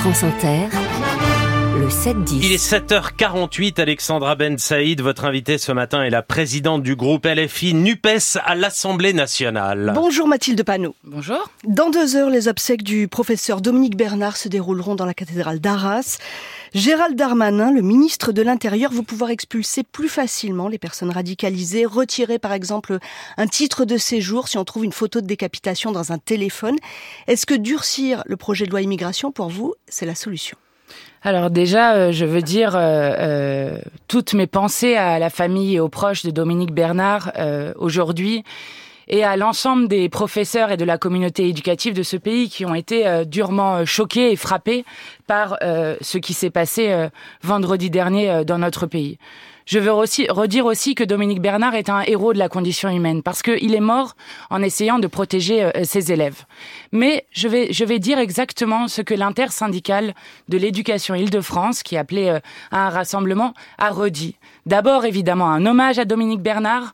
France Inter, le 7-10. Il est 7h48, Alexandra Ben Saïd, votre invitée ce matin est la présidente du groupe LFI NUPES à l'Assemblée nationale. Bonjour Mathilde Panot. Bonjour. Dans deux heures, les obsèques du professeur Dominique Bernard se dérouleront dans la cathédrale d'Arras. Gérald Darmanin, le ministre de l'Intérieur, veut pouvoir expulser plus facilement les personnes radicalisées, retirer par exemple un titre de séjour si on trouve une photo de décapitation dans un téléphone. Est-ce que durcir le projet de loi immigration, pour vous, c'est la solution? Alors déjà, euh, je veux dire euh, euh, toutes mes pensées à la famille et aux proches de Dominique Bernard aujourd'hui et à l'ensemble des professeurs et de la communauté éducative de ce pays qui ont été durement choqués et frappés par ce qui s'est passé vendredi dernier dans notre pays. Je veux aussi redire aussi que Dominique Bernard est un héros de la condition humaine parce qu'il est mort en essayant de protéger euh, ses élèves. Mais je vais, je vais dire exactement ce que l'intersyndicale de l'éducation Île-de-France, qui appelait euh, à un rassemblement, a redit. D'abord, évidemment, un hommage à Dominique Bernard,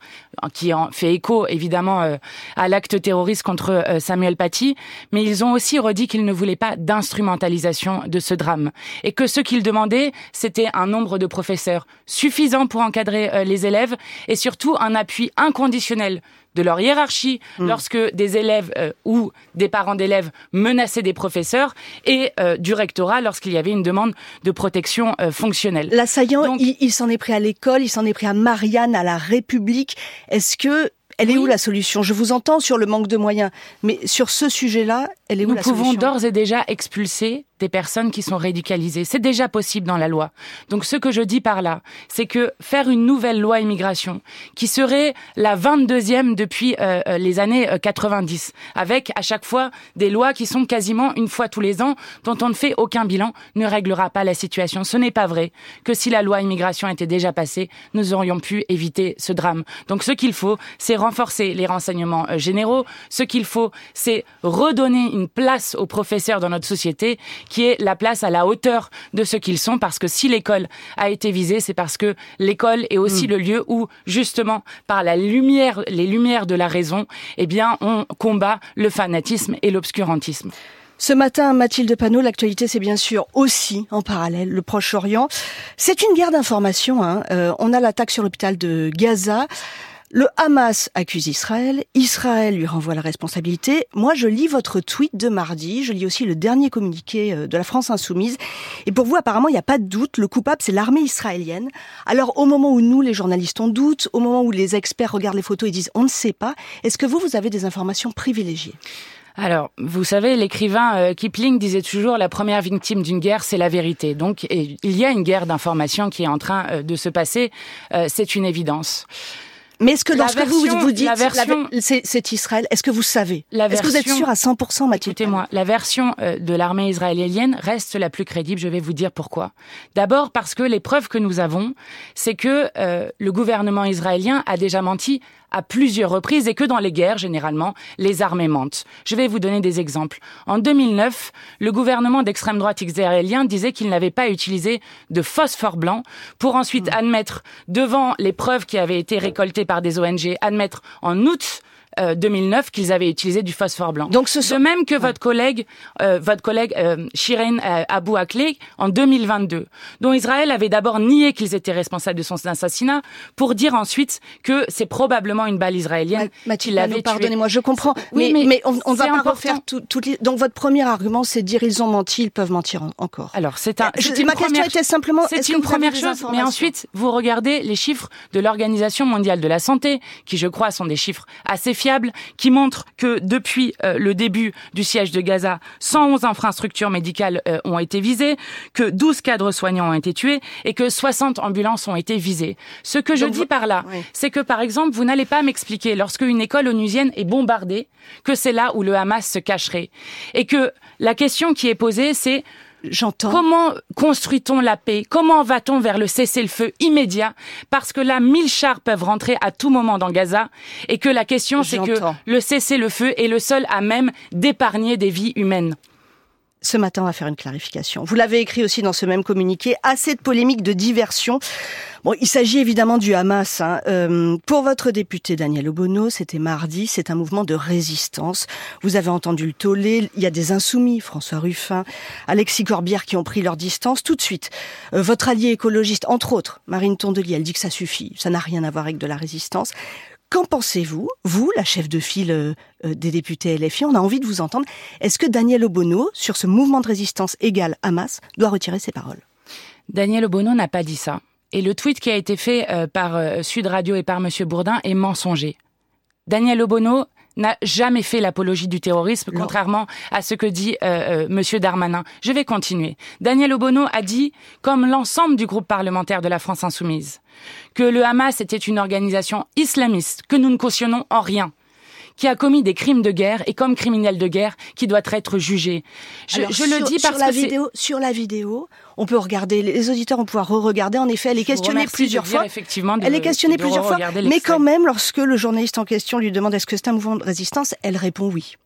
qui en fait écho, évidemment, euh, à l'acte terroriste contre Samuel Paty, mais ils ont aussi redit qu'ils ne voulaient pas d'instrumentalisation de ce drame. Et que ce qu'ils demandaient, c'était un nombre de professeurs suffisant pour encadrer euh, les élèves et surtout un appui inconditionnel de leur hiérarchie mm. lorsque des élèves euh, ou des parents d'élèves menaçaient des professeurs et euh, du rectorat lorsqu'il y avait une demande de protection fonctionnelle. L'assaillant, il, il s'en est pris à l'école, il s'en est pris à Marianne, à la République. Est-ce que elle est où la solution? Je vous entends sur le manque de moyens, mais sur ce sujet-là, elle est où la solution? Nous pouvons d'ores et déjà expulser des personnes qui sont radicalisées. C'est déjà possible dans la loi. Donc ce que je dis par là, c'est que faire une nouvelle loi immigration, qui serait la 22e depuis euh, euh, les années 90, euh, avec à chaque fois des lois qui sont quasiment une fois tous les ans, dont on ne fait aucun bilan, ne réglera pas la situation. Ce n'est pas vrai que si la loi immigration était déjà passée, nous aurions pu éviter ce drame. Donc ce qu'il faut, c'est renforcer les renseignements généraux. Ce qu'il faut, c'est redonner une place aux professeurs dans notre société qui est la place à la hauteur de ce qu'ils sont, parce que si l'école a été visée, c'est parce que l'école est aussi hmm. le lieu où, justement, par la lumière, les lumières de la raison, eh bien, on combat le fanatisme et l'obscurantisme. Ce matin, Mathilde Panot, l'actualité, c'est bien sûr aussi en parallèle le Proche-Orient. C'est une guerre d'information. Hein. Euh, on a l'attaque sur l'hôpital de Gaza. Le Hamas accuse Israël, Israël lui renvoie la responsabilité. Moi, je lis votre tweet de mardi, je lis aussi le dernier communiqué euh, de la France insoumise. Et pour vous, apparemment, il n'y a pas de doute, le coupable, c'est l'armée israélienne. Alors, au moment où nous, les journalistes, on doute, au moment où les experts regardent les photos et disent on ne sait pas, est-ce que vous, vous avez des informations privilégiées? Alors, vous savez, l'écrivain euh, Kipling disait toujours la première victime d'une guerre, c'est la vérité. Donc, il y a une guerre d'information qui est en train euh, de se passer, c'est une évidence. Mais est-ce que lorsque vous vous dites version... c'est Israël, est-ce que vous savez? Est-ce que vous êtes sûr à 100% Mathilde? Écoutez-moi, la version euh, de l'armée israélienne reste la plus crédible. Je vais vous dire pourquoi. D'abord parce que les preuves que nous avons, c'est que euh, le gouvernement israélien a déjà menti à plusieurs reprises et que dans les guerres, généralement, les armées mentent. Je vais vous donner des exemples. En 2009, le gouvernement d'extrême droite israélien disait qu'il n'avait pas utilisé de phosphore blanc pour ensuite hmm. admettre, devant les preuves qui avaient été récoltées par des ONG, admettre en août 2009 euh, qu'ils avaient utilisé du phosphore blanc. Donc ce De même que votre collègue, euh, votre collègue euh, Shirin euh, Abu Akleh en 2022, dont Israël avait d'abord nié qu'ils étaient responsables de son assassinat, pour dire ensuite que c'est probablement une balle israélienne qui l'avait Pardonnez-moi, je comprends, mais, mais, on, on va pas refaire toutes les... Donc votre premier argument, c'est de dire ils ont menti, ils peuvent mentir encore. Alors c'est un. Je, ma question était simplement. C'est une première chose, mais ensuite vous regardez les chiffres de l'Organisation mondiale de la santé, qui je crois sont des chiffres assez fiables qui montre que depuis euh, le début du siège de Gaza, 111 infrastructures médicales euh, ont été visées, que 12 cadres soignants ont été tués et que 60 ambulances ont été visées. Ce que je dis par là, c'est que par exemple, vous n'allez pas m'expliquer lorsque une école onusienne est bombardée que c'est là où le Hamas se cacherait et que la question qui est posée, c'est J'entends. Comment construit-on la paix? Comment va-t-on vers le cessez-le-feu immédiat? Parce que là, mille chars peuvent rentrer à tout moment dans Gaza et que la question, c'est que le cessez-le-feu est le seul à même d'épargner des vies humaines. Ce matin, on va faire une clarification. Vous l'avez écrit aussi dans ce même communiqué, assez de polémiques, de diversion. Bon, il s'agit évidemment du Hamas. Hein. Euh, pour votre député Daniel Obono, c'était mardi, c'est un mouvement de résistance. Vous avez entendu le tollé, il y a des insoumis, François Ruffin, Alexis Corbière qui ont pris leur distance. Tout de suite, euh, votre allié écologiste, entre autres, Marine Tondelier, elle dit que ça suffit, ça n'a rien à voir avec de la résistance. Qu'en pensez-vous, vous, la chef de file euh, des députés LFI On a envie de vous entendre. Est-ce que Daniel Obono, sur ce mouvement de résistance égal Hamas, doit retirer ses paroles? Daniel Obono n'a pas dit ça. Et le tweet qui a été fait euh, par euh, Sud Radio et par Monsieur Bourdin est mensonger. Daniel Obono n'a jamais fait l'apologie du terrorisme, contrairement à ce que dit euh, Monsieur Darmanin. Je vais continuer. Daniel Obono a dit, comme l'ensemble du groupe parlementaire de la France insoumise, que le Hamas était une organisation islamiste que nous ne cautionnons en rien qui a commis des crimes de guerre et comme criminel de guerre qui doit être jugé. Je, le dis parce sur la vidéo, sur la vidéo, on peut regarder, les auditeurs vont pouvoir re-regarder. En effet, elle est questionnée plusieurs fois. Effectivement, elle est questionnée plusieurs fois, mais quand même, lorsque le journaliste en question lui demande est-ce que c'est un mouvement de résistance, elle répond oui.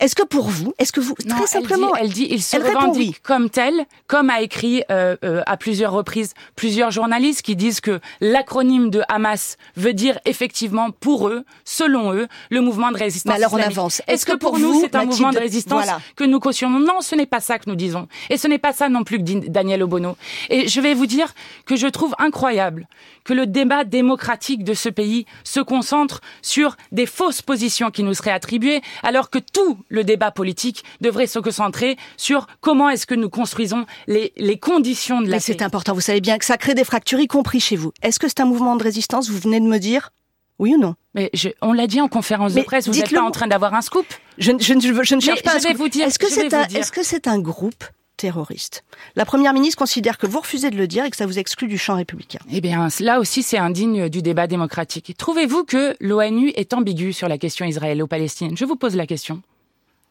Est-ce que pour vous, est-ce que vous, très simplement, elle dit, il se revendique comme tel, comme a écrit euh, euh, à plusieurs reprises plusieurs journalistes qui disent que l'acronyme de Hamas veut dire effectivement pour eux, selon eux, le mouvement de résistance. Mais alors on avance. Est-ce que, pour nous c'est un mouvement de résistance que nous cautionnons Non, ce n'est pas ça que nous disons, et ce n'est pas ça non plus que dit Daniel Obono. Et je vais vous dire que je trouve incroyable que le débat démocratique de ce pays se concentre sur des fausses positions qui nous seraient attribuées, alors que tout le débat politique devrait se concentrer sur comment est-ce que nous construisons les, les conditions de la Mais c'est important, vous savez bien que ça crée des fractures, y compris chez vous. Est-ce que c'est un mouvement de résistance Vous venez de me dire? Oui ou non? Mais on l'a dit en conférence de presse, vous n'êtes pas en train d'avoir un scoop Je, je, je, je ne cherche pas je vais Vous dire, est-ce que c'est un, est-ce que c'est un groupe terroriste? La Première ministre considère que vous refusez de le dire et que ça vous exclut du champ républicain. Eh bien, là aussi, c'est indigne du débat démocratique. Trouvez-vous que l'ONU est ambiguë sur la question israélo-palestinienne Je vous pose la question.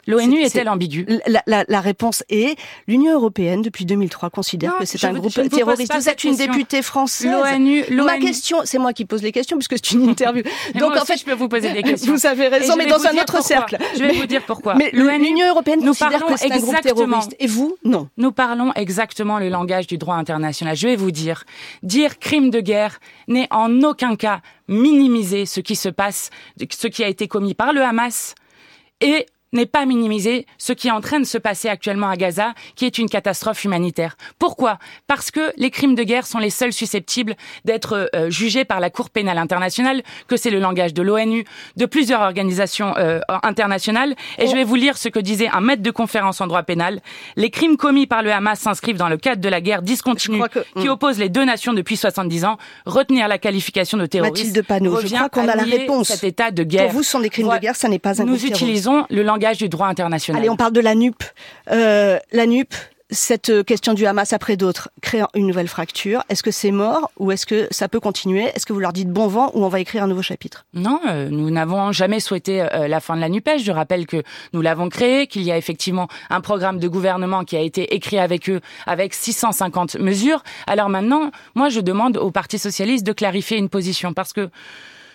L'ONU est-elle ambiguë? la, la, la, réponse est l'Union européenne depuis 2003 considère que c'est un groupe terroriste. Vous, êtes une députée française. L'ONU. Ma question, c'est moi qui pose les questions puisque c'est une interview. Donc en fait, je peux vous poser des questions. Vous avez raison, mais dans un autre cercle. Je vais vous dire pourquoi. Mais l'Union européenne nous considère que c'est un groupe terroriste. Et vous, non. Nous parlons exactement le langage du droit international. Je vais vous dire, dire crime de guerre n'est en aucun cas minimiser ce qui se passe, ce qui a été commis par le Hamas et n'est pas minimiser ce qui est en train de se passer actuellement à Gaza, qui est une catastrophe humanitaire. Pourquoi? Parce que les crimes de guerre sont les seuls susceptibles d'être euh, jugés par la Cour pénale internationale, que c'est le langage de l'ONU, de plusieurs organisations euh, internationales. Et je vais vous lire ce que disait un maître de conférence en droit pénal. Les crimes commis par le Hamas s'inscrivent dans le cadre de la guerre discontinue qui hmm. oppose les deux nations depuis 70 ans. Retenir la qualification de terrorisme Mathilde Panot, je crois qu'on a la réponse. Cet état de guerre. Pour vous, ce sont des crimes de guerre, ça n'est pas un Nous utilisons le langage du droit international. Allez, on parle de la NUP. Euh, la NUP, cette question du Hamas après d'autres crée une nouvelle fracture. Est-ce que c'est mort ou est-ce que ça peut continuer? Est-ce que vous leur dites bon vent ou on va écrire un nouveau chapitre? Non, euh, nous n'avons jamais souhaité euh, la fin de la NUPES. Je rappelle que nous l'avons créé, qu'il y a effectivement un programme de gouvernement qui a été écrit avec eux avec 650 mesures. Alors maintenant, moi je demande au Parti socialiste de clarifier une position parce que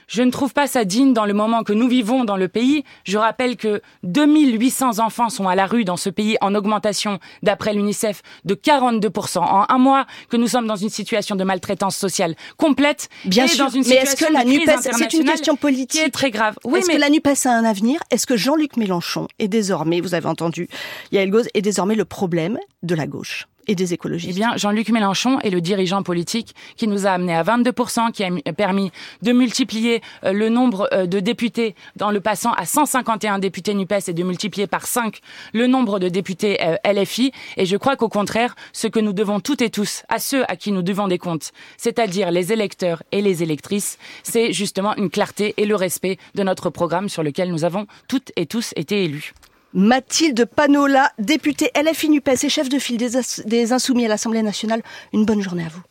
je ne trouve pas ça digne dans le moment que nous vivons dans le pays. Je rappelle que 2800 enfants sont à la rue dans ce pays en augmentation, d'après l'UNICEF, de 42% en un mois, que nous sommes dans une situation de maltraitance sociale complète. Bien sûr, mais est-ce que la NUPES, c'est une question politique qui est très grave. Oui, est-ce que la NUPES a un avenir? Est-ce que Jean-Luc Mélenchon est désormais, vous avez entendu, Yael Gauze, est désormais le problème de la gauche? Et des écologistes. Eh bien, Jean-Luc Mélenchon est le dirigeant politique qui nous a amené à 22%, qui a permis de multiplier euh, le nombre euh, de députés dans le passant à 151 députés NUPES et de multiplier par 5 le nombre de députés euh, LFI. Et je crois qu'au contraire, ce que nous devons toutes et tous à ceux à qui nous devons des comptes, c'est-à-dire les électeurs et les électrices, c'est justement une clarté et le respect de notre programme sur lequel nous avons toutes et tous été élus. Mathilde Panola, députée LFI NUPES et chef de file des, Insoumis à l'Assemblée nationale. Une bonne journée à vous.